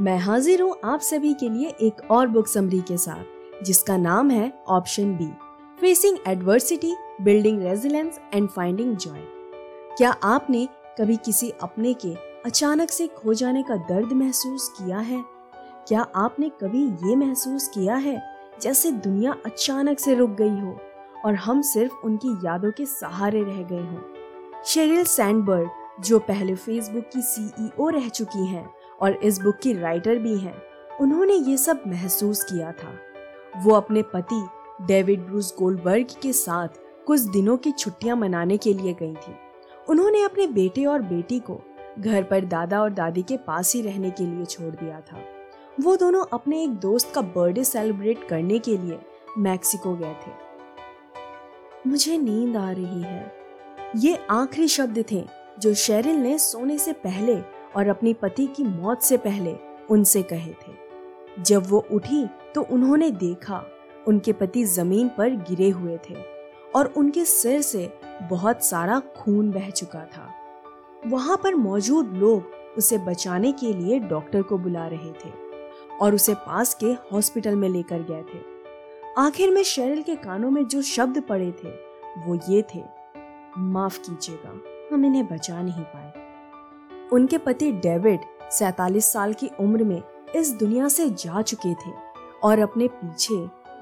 मैं हाजिर हूँ आप सभी के लिए एक और बुक समरी के साथ, जिसका नाम है option B facing adversity building resilience and finding joy क्या आपने कभी किसी अपने के अचानक से खो जाने का दर्द महसूस किया है? क्या आपने कभी ये महसूस किया है, जैसे दुनिया अचानक से रुक गई हो और हम सिर्फ़ उनकी यादों के सहारे रह गए हों? शेरिल सैंडबर्ग जो पहले फेसबुक की सीईओ रह चुकी हैं और इस बुक की राइटर भी हैं। उन्होंने ये सब महसूस किया था। वो अपने पति, डेविड ब्रूस गोल्डबर्ग के साथ कुछ दिनों की छुट्टियाँ मनाने के लिए गई थी। उन्होंने अपने बेटे और बेटी को घर पर दादा और दादी के पास ही रहने के लिए छोड़ दिया था। वो दोनों अपने एक दोस्त का बर्थडे सेलिब्रेट करने के लिए मैक्सिको गए थे। मुझे नींद आ रही है। ये आखिरी शब्द थे जो शेरिल ने सोने से पहले और अपनी पति की मौत से पहले उनसे कहे थे। जब वो उठी तो उन्होंने देखा, उनके पति ज़मीन पर गिरे हुए थे और उनके सिर से बहुत सारा खून बह चुका था। वहाँ पर मौजूद लोग उसे बचाने के लिए डॉक्टर को बुला रहे थे और उसे पास के हॉस्पिटल में लेकर गए थे। आखिर में शेरिल के कानों में जो शब्द पड़े थे, वो ये थे, माफ़ कीजिएगा, हम इन्हें बचा नहीं पाए। उनके पति डेविड सैतालीस साल की उम्र में इस दुनिया से जा चुके थे और अपने पीछे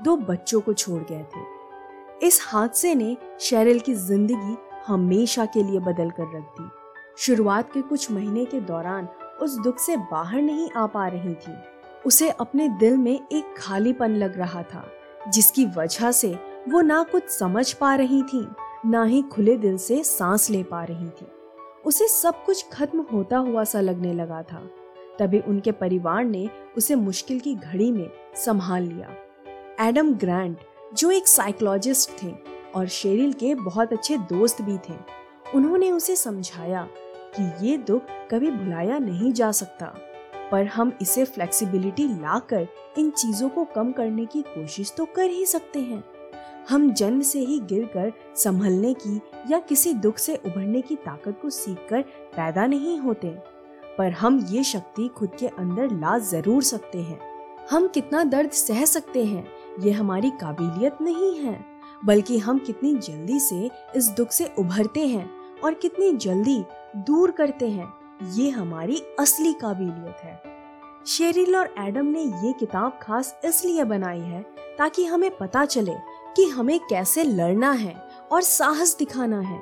दो बच्चों को छोड़ गए थे। इस हादसे ने शेरिल की ज़िंदगी हमेशा के लिए बदल कर रख दी। शुरुआत के कुछ महीने के दौरान उस दुख से बाहर नहीं आ पा रही थी। उसे अपने दिल में एक खालीपन लग रहा था, जिसकी वजह से वो ना कुछ समझ पा रही थी, ना ही खुले दिल से सांस ले पा रही थी। उसे सब कुछ खत्म होता हुआ सा लगने लगा था। तभी उनके परिवार ने उसे मुश्किल की घड़ी में संभाल लिया। एडम ग्रांट, जो एक साइकोलॉजिस्ट थे और शेरिल के बहुत अच्छे दोस्त भी थे, उन्होंने उसे समझाया कि ये दुख कभी भुलाया नहीं जा सकता। पर हम इसे फ्लेक्सिबिलिटी लाकर इन चीज़ों को कम करने की कोशिश तो कर ही सकते हैं। हम जन्म से ही गिरकर संभलने की या किसी दुख से उभरने की ताकत को सीखकर पैदा नहीं होते। पर हम ये शक्ति खुद के अंदर ला ज़रूर सकते हैं। हम कितना दर्द सह सकते हैं, ये हमारी काबिलियत नहीं है, बल्कि हम कितनी जल्दी से इस दुख से उभरते हैं और कितनी जल्दी दूर करते हैं, ये हमारी असली काबिलियत है। शेरिल और एडम ने ये किताब खास इसलिए बनाई है ताकि हमें पता चले कि हमें कैसे लड़ना है और साहस दिखाना है।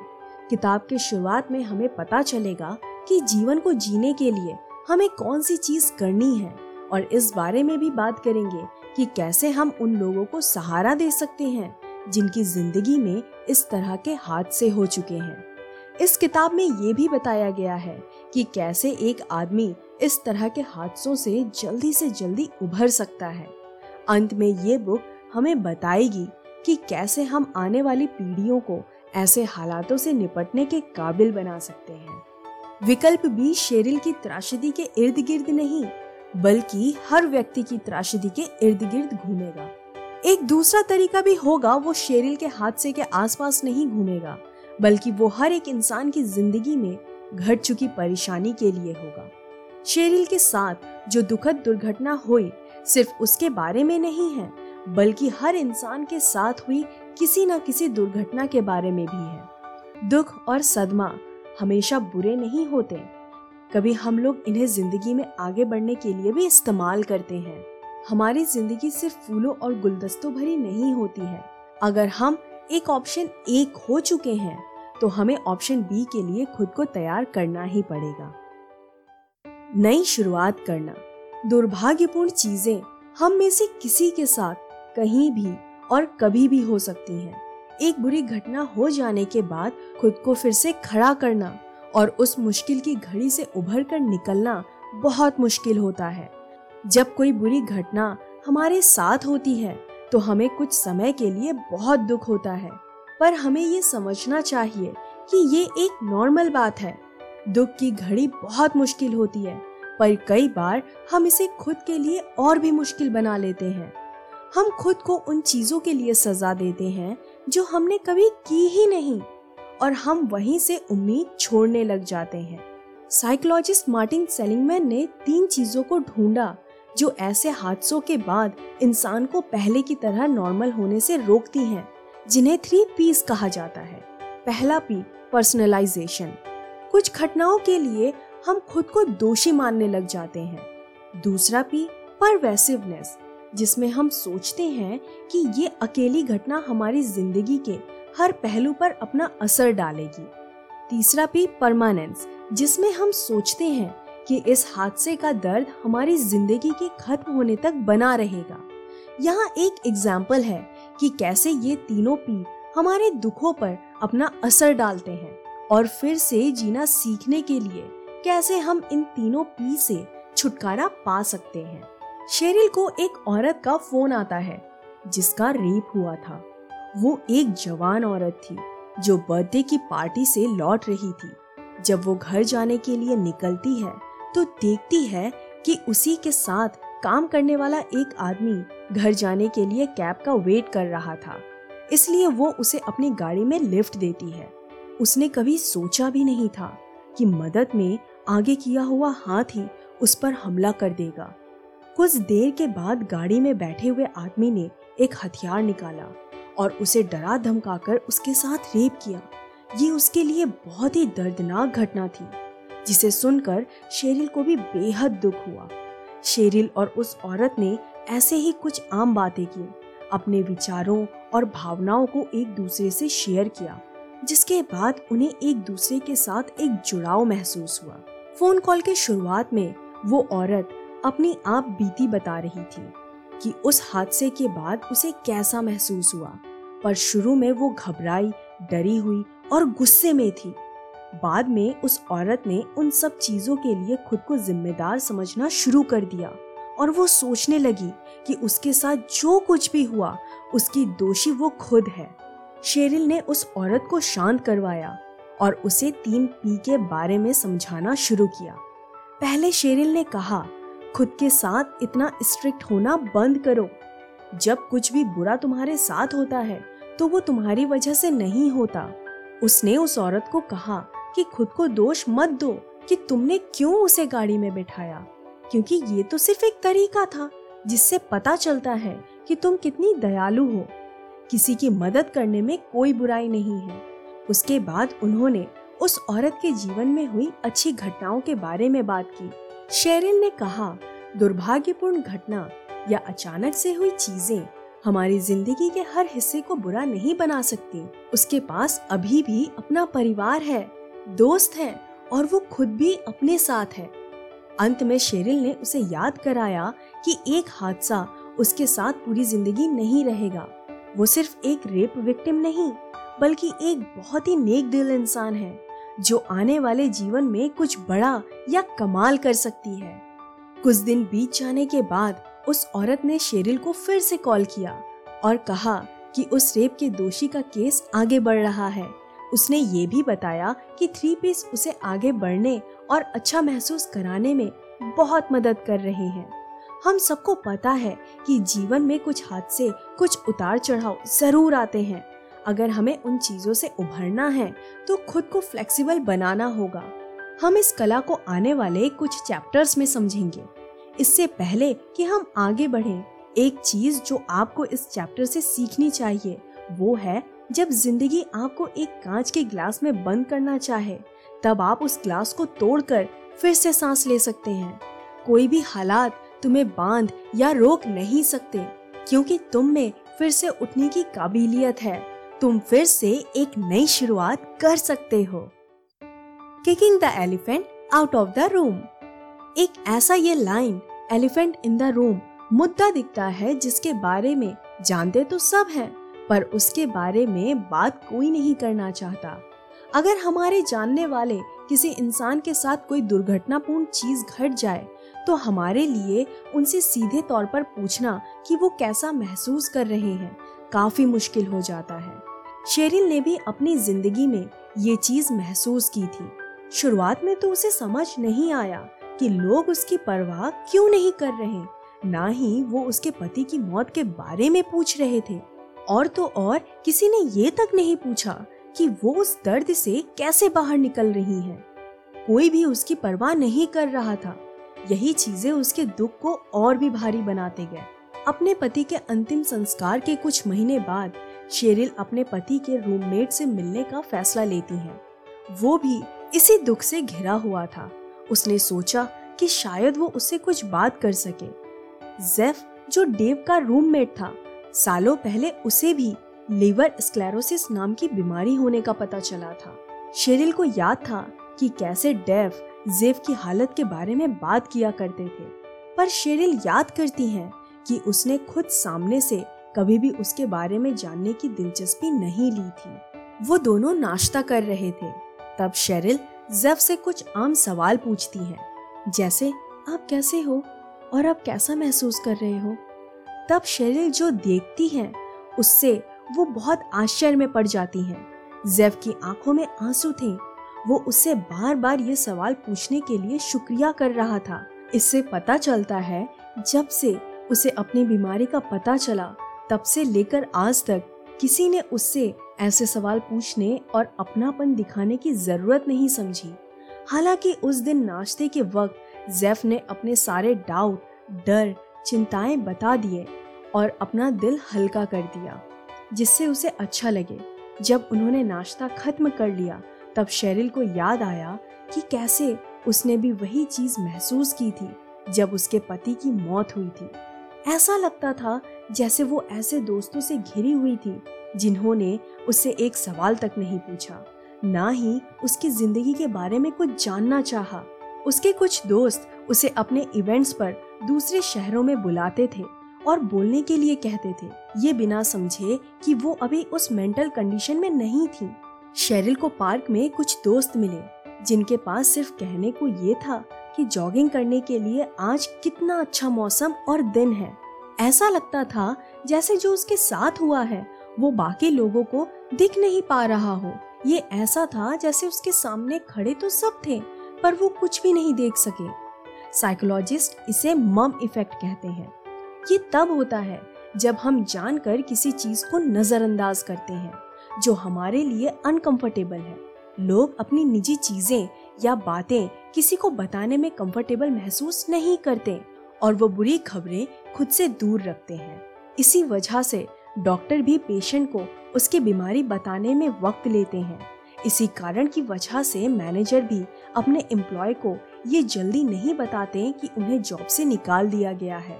किताब के शुरुआत में हमें पता चलेगा कि जीवन को जीने के लिए हमें कौन सी चीज़ करनी है और इस बारे में भी बात करेंगे कि कैसे हम उन लोगों को सहारा दे सकते हैं जिनकी ज़िंदगी में इस तरह के हादसे हो चुके हैं। इस किताब में ये भी बताया गया है कि कैसे एक आदमी इस तरह के हादसों से जल्दी से जल्दी उभर सकता है। अंत में ये बुक हमें बताएगी कि कैसे हम आने वाली पीढ़ियों को ऐसे हालातों से निपटने के काबिल बना सकते हैं। विकल्प भी शेरिल की त्रासदी के इर्द गिर्द नहीं, बल्कि हर व्यक्ति की त्रासदी के इर्द गिर्द घूमेगा। एक दूसरा तरीका भी होगा, वो शेरिल के हादसे के आसपास नहीं घूमेगा, बल्कि वो हर एक इंसान की ज़िंदगी में घट चुकी परेशानी के लिए होगा। शेरिल के साथ जो दुखद दुर्घटना हुई, सिर्फ़ उसके बारे में नहीं है बल्कि हर इंसान के साथ हुई किसी न किसी दुर्घटना के बारे में भी है। दुख और सदमा हमेशा बुरे नहीं होते। कभी हम लोग इन्हें ज़िंदगी में आगे बढ़ने के लिए भी इस्तेमाल करते हैं। हमारी ज़िंदगी सिर्फ़ फूलों और गुलदस्तों भरी नहीं होती है। अगर हम एक ऑप्शन एक हो चुके हैं तो हमें ऑप्शन बी के लिए खुद को तैयार करना ही पड़ेगा। नई शुरुआत करना। दुर्भाग्यपूर्ण चीज़ें हम में से किसी के साथ कहीं भी और कभी भी हो सकती हैं। एक बुरी घटना हो जाने के बाद खुद को फिर से खड़ा करना और उस मुश्किल की घड़ी से उभर कर निकलना बहुत मुश्किल होता है। जब कोई बुरी घटना हमारे साथ होती है तो हमें कुछ समय के लिए बहुत दुख होता है। पर हमें ये समझना चाहिए कि ये एक नॉर्मल बात है। दुख की घड़ी बहुत मुश्किल होती है, पर कई बार हम इसे खुद के लिए और भी मुश्किल बना लेते हैं। हम खुद को उन चीज़ों के लिए सजा देते हैं जो हमने कभी की ही नहीं और हम वहीं से उम्मीद छोड़ने लग जाते हैं। साइकोलॉजिस्ट मार्टिन सेलिंगमैन ने तीन चीज़ों को ढूंढा जो ऐसे हादसों के बाद इंसान को पहले की तरह नॉर्मल होने से रोकती हैं, जिन्हें थ्री पीस कहा जाता है। पहला पी पर्सनलाइजेशन कुछ घटनाओं के लिए हम खुद को दोषी मानने लग जाते हैं। दूसरा पी परवेसिवनेस जिसमें हम सोचते हैं कि ये अकेली घटना हमारी ज़िंदगी के हर पहलू पर अपना असर डालेगी। तीसरा पी परमानेंस जिसमें हम सोचते हैं कि इस हादसे का दर्द हमारी ज़िंदगी के खत्म होने तक बना रहेगा। यहाँ एक एग्ज़ाम्पल है कि कैसे ये तीनों पी हमारे दुखों पर अपना असर डालते हैं और फिर से जीना सीखने के लिए कैसे हम इन तीनों पी से छुटकारा पा सकते हैं। शेरिल को एक औरत का फ़ोन आता है, जिसका रेप हुआ था। वो एक जवान औरत थी, जो बर्थडे की पार्टी से लौट रही थी। जब वो घर जाने के लिए निकलती है तो देखती है कि उसी के साथ काम करने वाला एक आदमी घर जाने के लिए कैब का वेट कर रहा था। इसलिए वो उसे अपनी गाड़ी में लिफ्ट देती है। उसने कभी सोचा भी नहीं था कि मदद में आगे किया हुआ हाथ ही उस पर हमला कर देगा। कुछ देर के बाद गाड़ी में बैठे हुए आदमी ने एक हथियार निकाला और उसे डरा धमकाकर उसके साथ रेप किया। ये उसके लिए बहुत ही दर्दनाक घटना थी, जिसे सुनकर शेरिल को भी बेहद दुख हुआ। शेरिल और उस औरत ने ऐसे ही कुछ आम बातें की, अपने विचारों और भावनाओं को एक दूसरे से शेयर किया, जिसके बाद उन्हें एक दूसरे के साथ एक जुड़ाव महसूस हुआ। फ़ोन कॉल के शुरुआत में वो औरत अपनी आप बीती बता रही थी कि उस हादसे के बाद उसे कैसा महसूस हुआ। पर शुरू में वो घबराई, डरी हुई और गुस्से में थी। बाद में उस औरत ने उन सब चीज़ों के लिए खुद को जिम्मेदार समझना शुरू कर दिया और वो सोचने लगी कि उसके साथ जो कुछ भी हुआ, उसकी दोषी वो खुद है। शेरिल ने उस औरत को शांत करवाया और उसे तीन पी के बारे में समझाना शुरू किया। पहले शेरिल ने कहा खुद के साथ इतना स्ट्रिक्ट होना बंद करो। जब कुछ भी बुरा तुम्हारे साथ होता है तो वो तुम्हारी वजह से नहीं होता। उसने उस औरत को कहा कि खुद को दोष मत दो कि तुमने क्यों उसे गाड़ी में बैठाया। क्योंकि ये तो सिर्फ़ एक तरीका था, जिससे पता चलता है कि तुम कितनी दयालु हो। किसी की मदद करने में कोई बुराई नहीं है। उसके बाद उन्होंने उस औरत के जीवन में हुई अच्छी घटनाओं के बारे में बात की। शेरिल ने कहा, दुर्भाग्यपूर्ण घटना या अचानक से हुई चीज़ें हमारी ज़िंदगी के हर हिस्से को बुरा नहीं बना सकती। उसके पास अभी भी अपना परिवार है, दोस्त है और वो खुद भी अपने साथ है। अंत में शेरिल ने उसे याद कराया कि एक हादसा उसके साथ पूरी ज़िंदगी नहीं रहेगा। वो सिर्फ़ एक रेप विक्टिम नहीं, बल्कि एक बहुत ही नेक दिल इंसान है। जो आने वाले जीवन में कुछ बड़ा या कमाल कर सकती है। कुछ दिन बीत जाने के बाद उस औरत ने शेरिल को फिर से कॉल किया और कहा कि उस रेप के दोषी का केस आगे बढ़ रहा है। उसने ये भी बताया कि थ्री पीस उसे आगे बढ़ने और अच्छा महसूस कराने में बहुत मदद कर रहे हैं। हम सबको पता है कि जीवन में कुछ हादसे, कुछ उतार चढ़ाव ज़रूर आते हैं। अगर हमें उन चीज़ों से उभरना है तो खुद को फ्लेक्सिबल बनाना होगा। हम इस कला को आने वाले कुछ चैप्टर्स में समझेंगे। इससे पहले कि हम आगे बढ़ें, एक चीज़ जो आपको इस चैप्टर से सीखनी चाहिए वो है जब ज़िंदगी आपको एक कांच के ग्लास में बंद करना चाहे तब आप उस ग्लास को तोड़कर फिर से सांस ले सकते हैं। कोई भी हालात तुम्हें बाँध या रोक नहीं सकते क्योंकि तुम में फिर से उठने की काबिलियत है। तुम फिर से एक नई शुरुआत कर सकते हो। Kicking the elephant out of the room एक ऐसा ये line elephant in the room मुद्दा दिखता है जिसके बारे में जानते तो सब हैं, पर उसके बारे में बात कोई नहीं करना चाहता। अगर हमारे जानने वाले किसी इंसान के साथ कोई दुर्घटनापूर्ण चीज़ घट जाए तो हमारे लिए उनसे सीधे तौर पर पूछना कि वो कैसा महसूस कर रहे हैं, काफ़ी मुश्किल हो जाता है। शेरिल ने भी अपनी ज़िंदगी में ये चीज़ महसूस की थी। शुरुआत में तो उसे समझ नहीं आया कि लोग उसकी परवाह क्यों नहीं कर रहे ना ही वो उसके पति की मौत के बारे में पूछ रहे थे। और तो और किसी ने ये तक नहीं पूछा कि वो उस दर्द से कैसे बाहर निकल रही है। कोई भी उसकी परवाह नहीं कर रहा था। यही चीज़ें उसके दुख को और भी भारी बनाते गए। अपने पति के अंतिम संस्कार के कुछ महीने बाद शेरिल अपने पति के रूममेट से मिलने का फैसला लेती है। वो भी इसी दुख से घिरा हुआ था। उसने सोचा कि शायद वो उससे कुछ बात कर सके। जेफ जो डेव का रूममेट था, सालों पहले उसे भी लिवर स्क्लेरोसिस नाम की बीमारी होने का पता चला था। शेरिल को याद था कि कैसे डेव जेफ की हालत के बारे में बात किया करते थे। पर शेरिल याद करती हैं कि उसने खुद सामने से कभी भी उसके बारे में जानने की दिलचस्पी नहीं ली थी। वो दोनों नाश्ता कर रहे थे। तब शेरिल जेफ से कुछ आम सवाल पूछती है, जैसे, आप कैसे हो? और आप कैसा महसूस कर रहे हो? तब शेरिल जो देखती है, उससे वो बहुत आश्चर्य में पड़ जाती हैं। जेफ की आँखों में आँसू थे। वो उससे बार बार ये सवाल पूछने के लिए शुक्रिया कर रहा था। इससे पता चलता है, जब से उसे अपनी बीमारी का पता चला तब से लेकर आज तक किसी ने उससे ऐसे सवाल पूछने और अपनापन दिखाने की ज़रूरत नहीं समझी। हालाँकि उस दिन नाश्ते के वक्त जेफ ने अपने सारे डाउट, डर, चिंताएँ बता दिए और अपना दिल हल्का कर दिया, जिससे उसे अच्छा लगे। जब उन्होंने नाश्ता खत्म कर लिया, तब शेरिल को याद आया कि कैसे उसने भी वही चीज़ महसूस की थी जब उसके पति की मौत हुई थी। ऐसा लगता था जैसे वो ऐसे दोस्तों से घिरी हुई थी, जिन्होंने उससे एक सवाल तक नहीं पूछा, ना ही उसकी ज़िंदगी के बारे में कुछ जानना चाहा। उसके कुछ दोस्त उसे अपने इवेंट्स पर दूसरे शहरों में बुलाते थे और बोलने के लिए कहते थे, ये बिना समझे कि वो अभी उस मेंटल कंडीशन में नहीं थी शेरिल को पार्क में कुछ दोस्त मिले, जिनके पास सिर्फ़ कहने को ये था कि जॉगिंग करने के लिए आज कितना अच्छा मौसम और दिन है ऐसा लगता था जैसे जो उसके साथ हुआ है, वो बाकी लोगों को दिख नहीं पा रहा हो। ये ऐसा था जैसे उसके सामने खड़े तो सब थे, पर वो कुछ भी नहीं देख सके। साइकोलॉजिस्ट इसे मम इफ़ेक्ट कहते हैं। ये तब होता है जब हम जानकर किसी चीज़ को नजरअंदाज करते हैं, जो हमारे लिए अनकंफर्टेबल है। लोग अपनी निजी चीज़ें या बातें किसी को बताने में कंफर्टेबल महसूस नहीं करते। और वो बुरी खबरें खुद से दूर रखते हैं। इसी वजह से डॉक्टर भी पेशेंट को उसकी बीमारी बताने में वक्त लेते हैं। इसी कारण की वजह से मैनेजर भी अपने एम्प्लॉय को ये जल्दी नहीं बताते कि उन्हें जॉब से निकाल दिया गया है।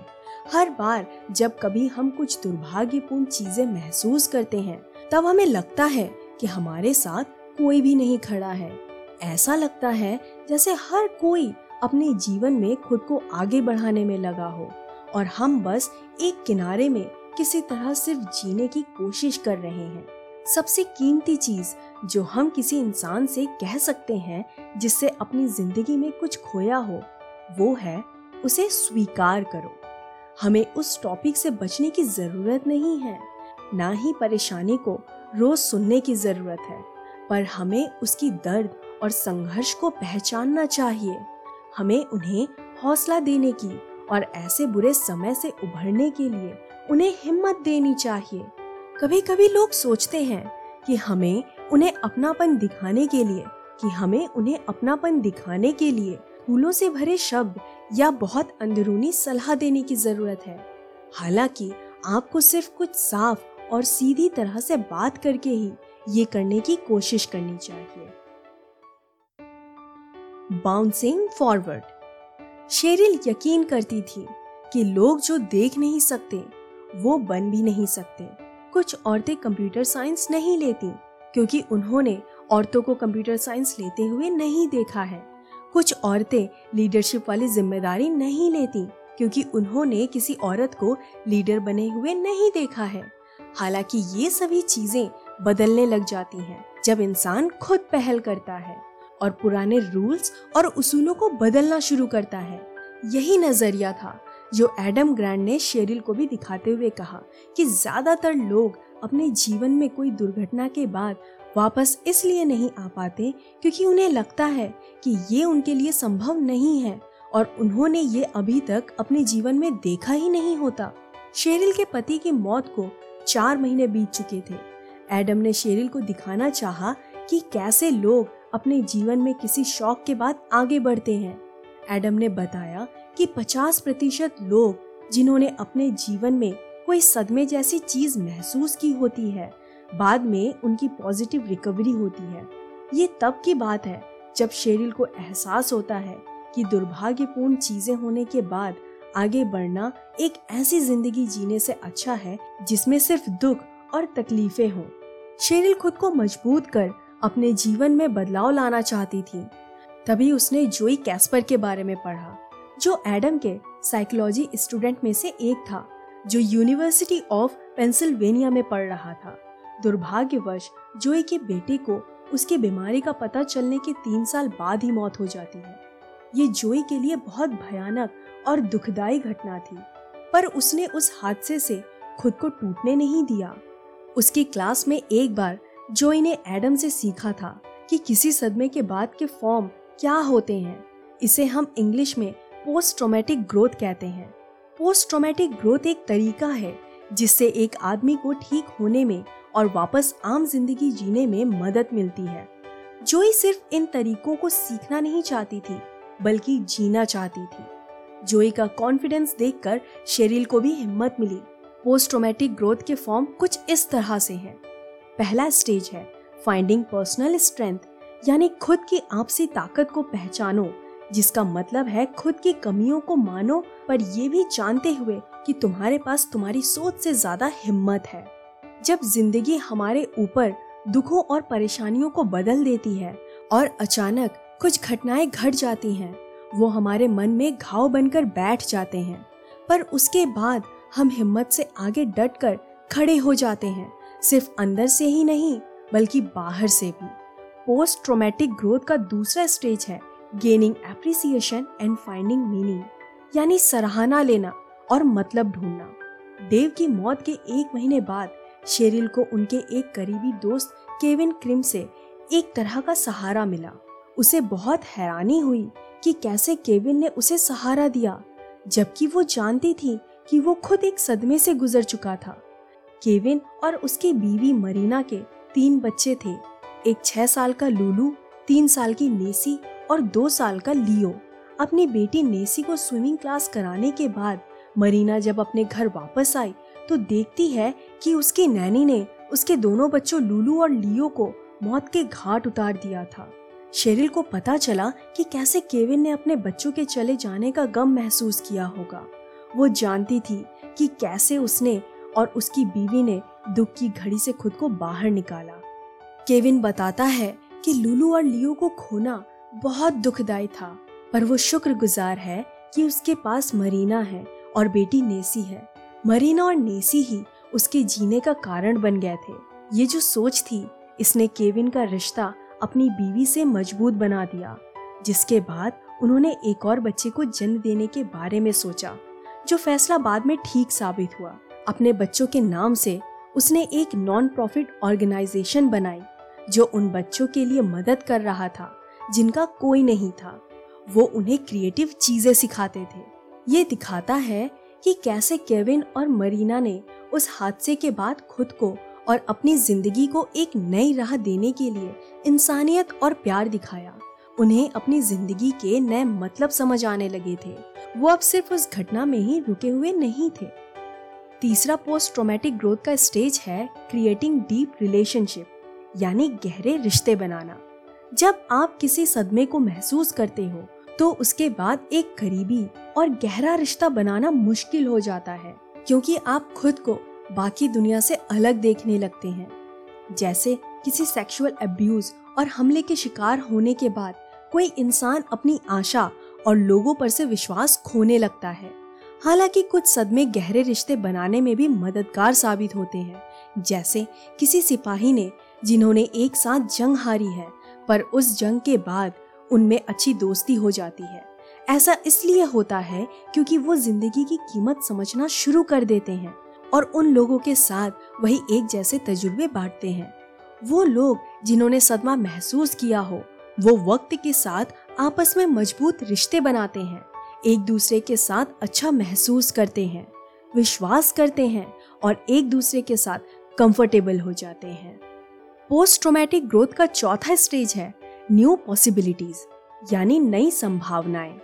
हर बार जब कभी हम कुछ दुर्भाग्यपूर्ण चीज़ें महसूस करते हैं, तब हमें लगता है कि हमारे साथ कोई भी नहीं खड़ा है। ऐसा लगता है जैसे हर कोई अपने जीवन में खुद को आगे बढ़ाने में लगा हो और हम बस एक किनारे में किसी तरह सिर्फ़ जीने की कोशिश कर रहे हैं। सबसे कीमती चीज़ जो हम किसी इंसान से कह सकते हैं, जिससे अपनी ज़िंदगी में कुछ खोया हो, वो है उसे स्वीकार करो। हमें उस टॉपिक से बचने की ज़रूरत नहीं है। ना ही परेशानी को रोज सुनने की ज़रूरत है, पर हमें उसकी दर्द और संघर्ष को पहचानना चाहिए। हमें उन्हें हौसला देने की और ऐसे बुरे समय से उभरने के लिए उन्हें हिम्मत देनी चाहिए। कभी कभी लोग सोचते हैं कि हमें उन्हें अपनापन दिखाने के लिए, कि हमें उन्हें अपनापन दिखाने के लिए फूलों से भरे शब्द या बहुत अंदरूनी सलाह देने की ज़रूरत है। हालाँकि आपको सिर्फ़ कुछ साफ़ और सीधी तरह से बात करके ही ये करने की कोशिश करनी चाहिए। बाउंसिंग फॉरवर्ड शेरिल यकीन करती थी कि लोग जो देख नहीं सकते, वो बन भी नहीं सकते। कुछ औरतें कंप्यूटर साइंस नहीं लेती, क्योंकि उन्होंने औरतों को कंप्यूटर साइंस लेते हुए नहीं देखा है। कुछ औरतें लीडरशिप वाली ज़िम्मेदारी नहीं लेती, क्योंकि उन्होंने किसी औरत को लीडर बने हुए नहीं देखा है। हालाँकि ये सभी चीज़ें बदलने लग जाती हैं, जब इंसान खुद पहल करता है। और पुराने रूल्स और उसूलों को बदलना शुरू करता है। यही नज़रिया था जो एडम ग्रैंड ने शेरिल को भी दिखाते हुए कहा कि ज़्यादातर लोग अपने जीवन में कोई दुर्घटना के बाद वापस इसलिए नहीं आ पाते क्योंकि उन्हें लगता है कि ये उनके लिए संभव नहीं है और उन्होंने ये अभी तक अपने जीवन में देखा ही नहीं होता। शेरिल के पति की मौत को चार महीने बीत चुके थे। एडम ने शेरिल को दिखाना चाहा कि कैसे लोग अपने जीवन में किसी शौक के बाद आगे बढ़ते हैं। एडम ने बताया कि 50 प्रतिशत लोग जिन्होंने अपने जीवन में कोई सदमे जैसी चीज़ महसूस की होती है, बाद में उनकी पॉजिटिव रिकवरी होती है। ये तब की बात है जब शेरिल को एहसास होता है कि दुर्भाग्यपूर्ण चीज़ें होने के बाद आगे बढ़ना एक ऐसी ज़िंदगी जीने से अच्छा है जिसमें सिर्फ़ दुख और तकलीफें हों। शेरिल खुद को मज़बूत कर अपने जीवन में बदलाव लाना चाहती थी। तभी उसने जोई कैस्पर के बारे में पढ़ा, जो एडम के साइकोलॉजी स्टूडेंट में से एक था, जो यूनिवर्सिटी ऑफ़ पेंसिल्वेनिया में पढ़ रहा था। दुर्भाग्यवश, जोई के बेटे को उसकी बीमारी का पता चलने के तीन साल बाद ही मौत हो जाती है। ये जोई के लिए बहुत भयानक और दुखदायी घटना थी, पर उसने उस हादसे से खुद को टूटने नहीं दिया। उसकी क्लास में एक बार जोई ने एडम से सीखा था कि किसी सदमे के बाद के फॉर्म क्या होते हैं, इसे हम इंग्लिश में पोस्ट ट्रोमेटिक ग्रोथ कहते हैं। पोस्ट ट्रोमेटिक ग्रोथ एक तरीका है जिससे एक आदमी को ठीक होने में और वापस आम ज़िंदगी जीने में मदद मिलती है। जोई सिर्फ़ इन तरीकों को सीखना नहीं चाहती थी, बल्कि जीना चाहती थी। जोई का कॉन्फिडेंस देखकर शेरिल को भी हिम्मत मिली। पोस्ट ट्रोमेटिक ग्रोथ के फॉर्म कुछ इस तरह से हैं। पहला स्टेज है। फाइंडिंग पर्सनल स्ट्रेंथ यानी खुद की आपसी ताकत को पहचानो, जिसका मतलब है खुद की कमियों को मानो, पर ये भी जानते हुए कि तुम्हारे पास तुम्हारी सोच से ज़्यादा हिम्मत है। जब ज़िंदगी हमारे ऊपर दुखों और परेशानियों को बदल देती है और अचानक कुछ घटनाएँ घट जाती हैं, वो हमारे मन में घाव बनकर बैठ जाते हैं, पर उसके बाद हम हिम्मत से आगे डट कर खड़े हो जाते हैं। सिर्फ़ अंदर से ही नहीं, बल्कि बाहर से भी। पोस्ट ट्रोमेटिक ग्रोथ का दूसरा स्टेज है gaining appreciation and finding meaning यानी सराहना लेना और मतलब ढूंढना। देव की मौत के एक महीने बाद, शेरिल को उनके एक करीबी दोस्त केविन क्रिम से एक तरह का सहारा मिला। उसे बहुत हैरानी हुई कि कैसे केविन ने उसे सहारा दिया, जबकि वो जानती थी कि वो खुद एक सदमे से गुजर चुका था। केविन और उसकी बीवी मरीना के तीन बच्चे थे। एक छह साल का लूलू, तीन साल की नेसी और दो साल का लियो। अपनी बेटी नेसी को स्विमिंग क्लास कराने के बाद मरीना जब अपने घर वापस आई तो देखती है कि उसकी नैनी ने उसके दोनों बच्चों लूलू और लियो को मौत के घाट उतार दिया था। शेरिल को पता चला कि कैसे केविन ने अपने बच्चों के चले जाने का गम महसूस किया होगा। वो जानती थी कि कैसे उसने और उसकी बीवी ने दुख की घड़ी से खुद को बाहर निकाला। केविन बताता है कि लूलू और लियो को खोना बहुत दुखदायी था, पर वो शुक्रगुजार है कि उसके पास मरीना है और बेटी नेसी है। मरीना और नेसी ही उसके जीने का कारण बन गए थे। ये जो सोच थी, इसने केविन का रिश्ता अपनी बीवी से मज़बूत बना दिया, जिसके बाद उन्होंने एक और बच्चे को जन्म देने के बारे में सोचा, जो फैसला बाद में ठीक साबित हुआ। अपने बच्चों के नाम से उसने एक नॉन प्रॉफिट ऑर्गेनाइजेशन बनाई, जो उन बच्चों के लिए मदद कर रहा था, जिनका कोई नहीं था। वो उन्हें क्रिएटिव चीज़ें सिखाते थे। ये दिखाता है कि कैसे केविन और मरीना ने उस हादसे के बाद खुद को और अपनी ज़िंदगी को एक नई राह देने के लिए इंसानियत और प्यार दिखाया। उन्हें अपनी ज़िंदगी के नए मतलब समझ आने लगे थे। वो अब सिर्फ़ उस घटना में ही रुके हुए नहीं थे। तीसरा पोस्ट ट्रोमेटिक ग्रोथ का स्टेज है क्रिएटिंग डीप रिलेशनशिप यानी गहरे रिश्ते बनाना। जब आप किसी सदमे को महसूस करते हो तो उसके बाद एक करीबी और गहरा रिश्ता बनाना मुश्किल हो जाता है, क्योंकि आप खुद को बाकी दुनिया से अलग देखने लगते हैं। जैसे किसी सेक्सुअल अब्यूज और हमले के शिकार होने के बाद कोई इंसान अपनी आशा और लोगों पर से विश्वास खोने लगता है। हालाँकि कुछ सदमे गहरे रिश्ते बनाने में भी मददगार साबित होते हैं। जैसे किसी सिपाही ने, जिन्होंने एक साथ जंग हारी है, पर उस जंग के बाद उनमें अच्छी दोस्ती हो जाती है। ऐसा इसलिए होता है क्योंकि वो ज़िंदगी की कीमत समझना शुरू कर देते हैं और उन लोगों के साथ वही एक जैसे तजुर्बे बांटते हैं। वो लोग जिन्होंने सदमा महसूस किया हो, वो वक्त के साथ आपस में मज़बूत रिश्ते बनाते हैं। एक दूसरे के साथ अच्छा महसूस करते हैं, विश्वास करते हैं और एक दूसरे के साथ कंफर्टेबल हो जाते हैं। पोस्ट ट्रोमेटिक ग्रोथ का चौथा स्टेज है न्यू पॉसिबिलिटीज यानी नई संभावनाएँ।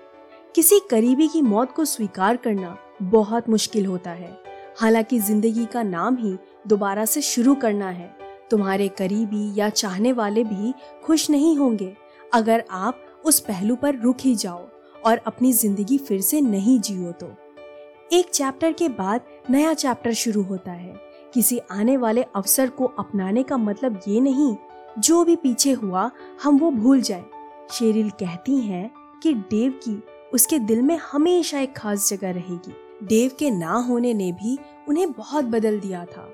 किसी करीबी की मौत को स्वीकार करना बहुत मुश्किल होता है। हालाँकि ज़िंदगी का नाम ही दोबारा से शुरू करना है। तुम्हारे करीबी या चाहने वाले भी खुश नहीं होंगे, अगर आप उस पहलू पर रुक ही जाओ। और अपनी ज़िंदगी फिर से नहीं जियो तो। एक चैप्टर के बाद नया चैप्टर शुरू होता है। किसी आने वाले अवसर को अपनाने का मतलब ये नहीं, जो भी पीछे हुआ, हम वो भूल जाए। शेरिल कहती हैं कि डेव की, उसके दिल में हमेशा एक खास जगह रहेगी। डेव के ना होने ने भी उन्हें बहुत बदल दिया था।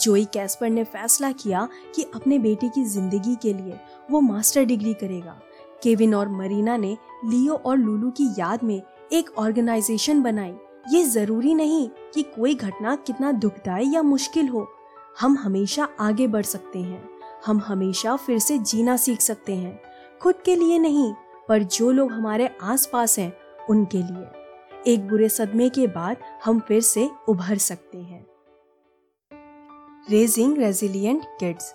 जोई कैस्पर ने फैसला किया कि अपने बेटे की ज़िंदगी के लिए वो मास्टर डिग्री करेगा। केविन और मरीना ने लियो और लुलू की याद में एक ऑर्गेनाइजेशन बनाई। ये ज़रूरी नहीं कि कोई घटना कितना दुखदाई या मुश्किल हो। हम हमेशा आगे बढ़ सकते हैं। हम हमेशा फिर से जीना सीख सकते हैं। खुद के लिए नहीं, पर जो लोग हमारे आसपास हैं, उनके लिए। एक बुरे सदमे के बाद हम फिर से उभर सकते हैं। रेजिंग रेजिलियंट किड्स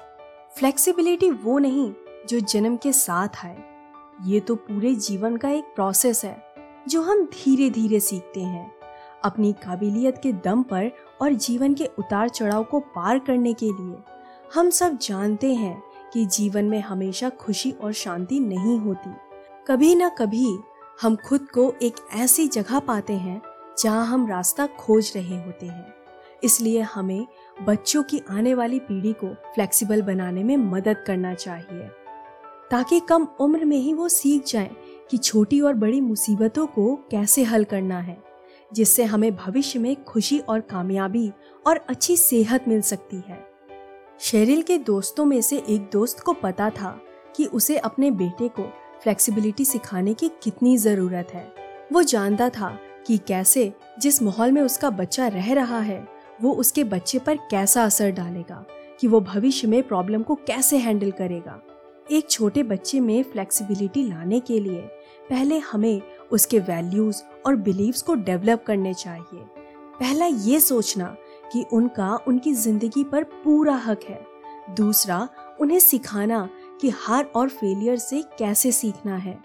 फ्लेक्सिबिलिटी वो नहीं जो जन्म के साथ आए। ये तो पूरे जीवन का एक प्रोसेस है, जो हम धीरे धीरे सीखते हैं। अपनी काबिलियत के दम पर और जीवन के उतार चढ़ाव को पार करने के लिए, हम सब जानते हैं कि जीवन में हमेशा खुशी और शांति नहीं होती। कभी ना कभी हम खुद को एक ऐसी जगह पाते हैं, जहाँ हम रास्ता खोज रहे होते हैं। इसलिए हमें बच्चों की आने वाली पीढ़ी को फ्लेक्सिबल बनाने में मदद करना चाहिए। ताकि कम उम्र में ही वो सीख जाएँ कि छोटी और बड़ी मुसीबतों को कैसे हल करना है, जिससे हमें भविष्य में खुशी और कामयाबी और अच्छी सेहत मिल सकती है। शेरिल के दोस्तों में से एक दोस्त को पता था कि उसे अपने बेटे को फ्लेक्सिबिलिटी सिखाने की कितनी ज़रूरत है। वो जानता था कि कैसे जिस माहौल में उसका बच्चा रह रहा है, वो उसके बच्चे पर कैसा असर डालेगा, कि वो भविष्य में प्रॉब्लम को कैसे हैंडल करेगा। एक छोटे बच्चे में फ्लेक्सिबिलिटी लाने के लिए पहले हमें उसके वैल्यूज़ और बिलीव्स को डेवलप करने चाहिए। पहला ये सोचना कि उनका, उनकी ज़िंदगी पर पूरा हक है। दूसरा, उन्हें सिखाना कि हार और फेलियर से कैसे सीखना है।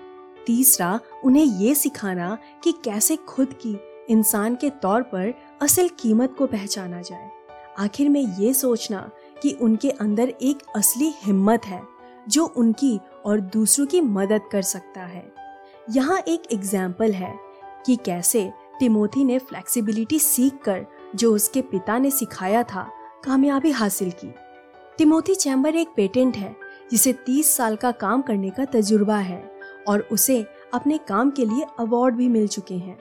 तीसरा, उन्हें ये सिखाना कि कैसे खुद की, इंसान के तौर पर असल कीमत को पहचाना जाए। आखिर में ये सोचना कि उनके अंदर एक असली हिम्मत है। जो उनकी और दूसरों की मदद कर सकता है। यहाँ एक एग्ज़ाम्पल है कि कैसे टिमोथी ने फ्लेक्सिबिलिटी सीखकर जो उसके पिता ने सिखाया था, कामयाबी हासिल की। टिमोथी चैम्बर एक पेटेंट है, जिसे 30 साल का काम करने का तजुर्बा है और उसे अपने काम के लिए अवार्ड भी मिल चुके हैं।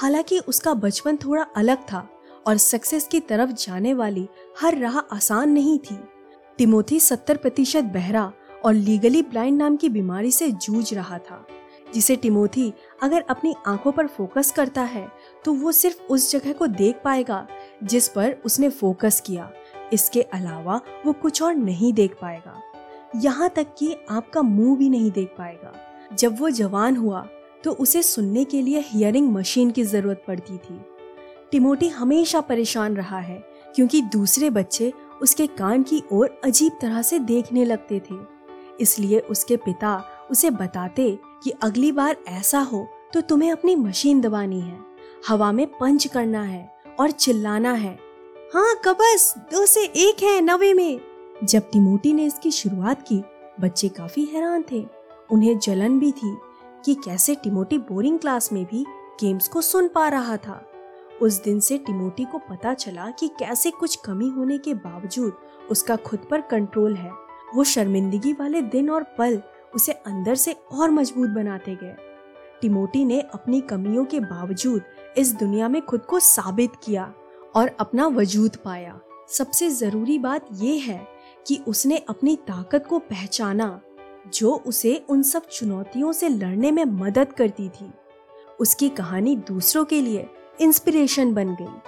हालाँकि उसका बचपन थोड़ा अलग था और सक्सेस की तरफ़ जाने वाली हर राह आसान नहीं थी। टिमोथी 70 प्रतिशत बहरा और लीगली ब्लाइंड नाम की बीमारी से जूझ रहा था, जिसे टिमोथी अगर अपनी आँखों पर फोकस करता है तो वो सिर्फ़ उस जगह को देख पाएगा, जिस पर उसने फोकस किया। इसके अलावा वो कुछ और नहीं देख पाएगा। यहाँ तक कि आपका मुँह भी नहीं देख पाएगा। जब वो जवान हुआ तो उसे सुनने के लिए हियरिंग मशीन की ज़रूरत पड़ती थी। टिमोटी हमेशा परेशान रहा है, क्योंकि दूसरे बच्चे उसके कान की ओर अजीब तरह से देखने लगते थे। इसलिए उसके पिता उसे बताते कि अगली बार ऐसा हो तो तुम्हें अपनी मशीन दबानी है। हवा में पंच करना है और चिल्लाना है। हाँ कबस, दो से एक है नवे में। जब टिमोटी ने इसकी शुरुआत की, बच्चे काफ़ी हैरान थे। उन्हें जलन भी थी कि कैसे टिमोटी बोरिंग क्लास में भी गेम्स को सुन पा रहा था। उस दिन से टिमोटी को पता चला कि कैसे कुछ कमी होने के बावजूद उसका खुद पर कंट्रोल है। वो शर्मिंदगी वाले दिन और पल उसे अंदर से और मज़बूत बनाते गए। टिमोटी ने अपनी कमियों के बावजूद इस दुनिया में खुद को साबित किया और अपना वजूद पाया। सबसे ज़रूरी बात यह है कि उसने अपनी ताकत को पहचाना, जो उसे उन सब चुनौतियों से लड़ने में मदद करती थी। उसकी कहानी दूसरों के लिए इंस्पिरेशन बन गई।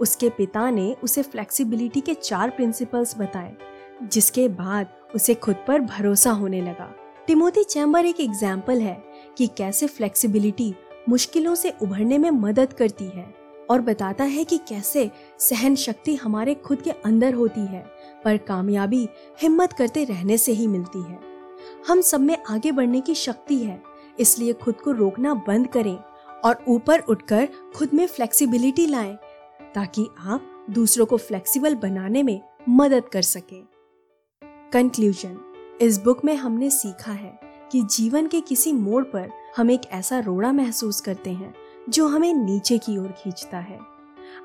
उसके पिता ने उसे फ्लेक्सिबिलिटी के चार प्रिंसिपल्स बताए, जिसके बाद उसे खुद पर भरोसा होने लगा। टिमोथी चैम्बर एक एग्ज़ाम्पल है कि कैसे फ्लेक्सिबिलिटी मुश्किलों से उभरने में मदद करती है और बताता है कि कैसे सहन शक्ति हमारे खुद के अंदर होती है, पर कामयाबी हिम्मत करते रहने से ही मिलती है। हम सब में आगे बढ़ने की शक्ति है, इसलिए खुद को रोकना बंद करें और ऊपर उठकर खुद में फ्लेक्सिबिलिटी लाएँ, ताकि आप दूसरों को फ्लेक्सिबल बनाने में मदद कर सकें। कंक्लूजन इस बुक में हमने सीखा है कि जीवन के किसी मोड़ पर हम एक ऐसा रोड़ा महसूस करते हैं, जो हमें नीचे की ओर खींचता है।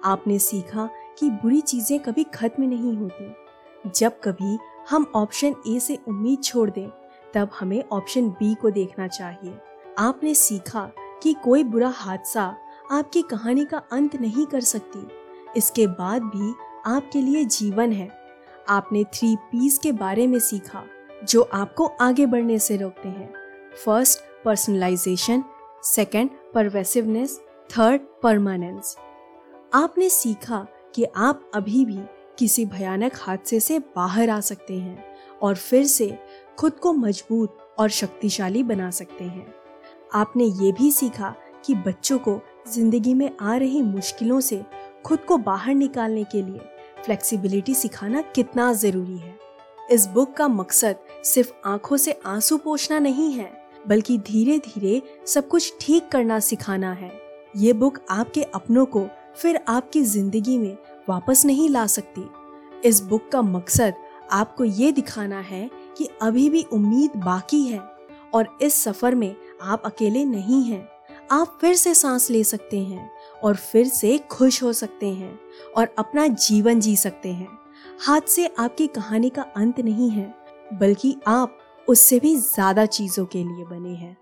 आपने सीखा कि बुरी चीज़ें कभी खत्म नहीं होती। जब कभी हम ऑप्शन ए से उम्मीद छोड़ दें, तब हमें ऑप्शन बी को देखना चाहिए। आपने सीखा कि कोई बुरा हादसा आपकी कहानी का अंत नहीं कर सकती। इसके बाद भी आपके लिए जीवन है। आपने थ्री पीस के बारे में सीखा, जो आपको आगे बढ़ने से रोकते हैं। First personalisation second pervasiveness third permanence आपने सीखा कि आप अभी भी किसी भयानक हादसे से बाहर आ सकते हैं और फिर से खुद को मज़बूत और शक्तिशाली बना सकते हैं। आपने ये भी सीखा कि बच्चों को ज़िंदगी में आ रही मुश्किलों से खुद को बाहर निकालने के लिए फ्लेक्सिबिलिटी सिखाना कितना ज़रूरी है। इस बुक का मकसद सिर्फ़ आँखों से आँसू पोछना नहीं है, बल्कि धीरे धीरे सब कुछ ठीक करना सिखाना है। ये बुक आपके अपनों को फिर आपकी ज़िंदगी में वापस नहीं ला सकती। इस बुक का मकसद आपको ये दिखाना है कि अभी भी उम्मीद बाकी है और इस सफ़र में आप अकेले नहीं हैं। आप फिर से सांस ले सकते हैं। और फिर से खुश हो सकते हैं और अपना जीवन जी सकते हैं। हाथ से आपकी कहानी का अंत नहीं है, बल्कि आप उससे भी ज़्यादा चीज़ों के लिए बने हैं।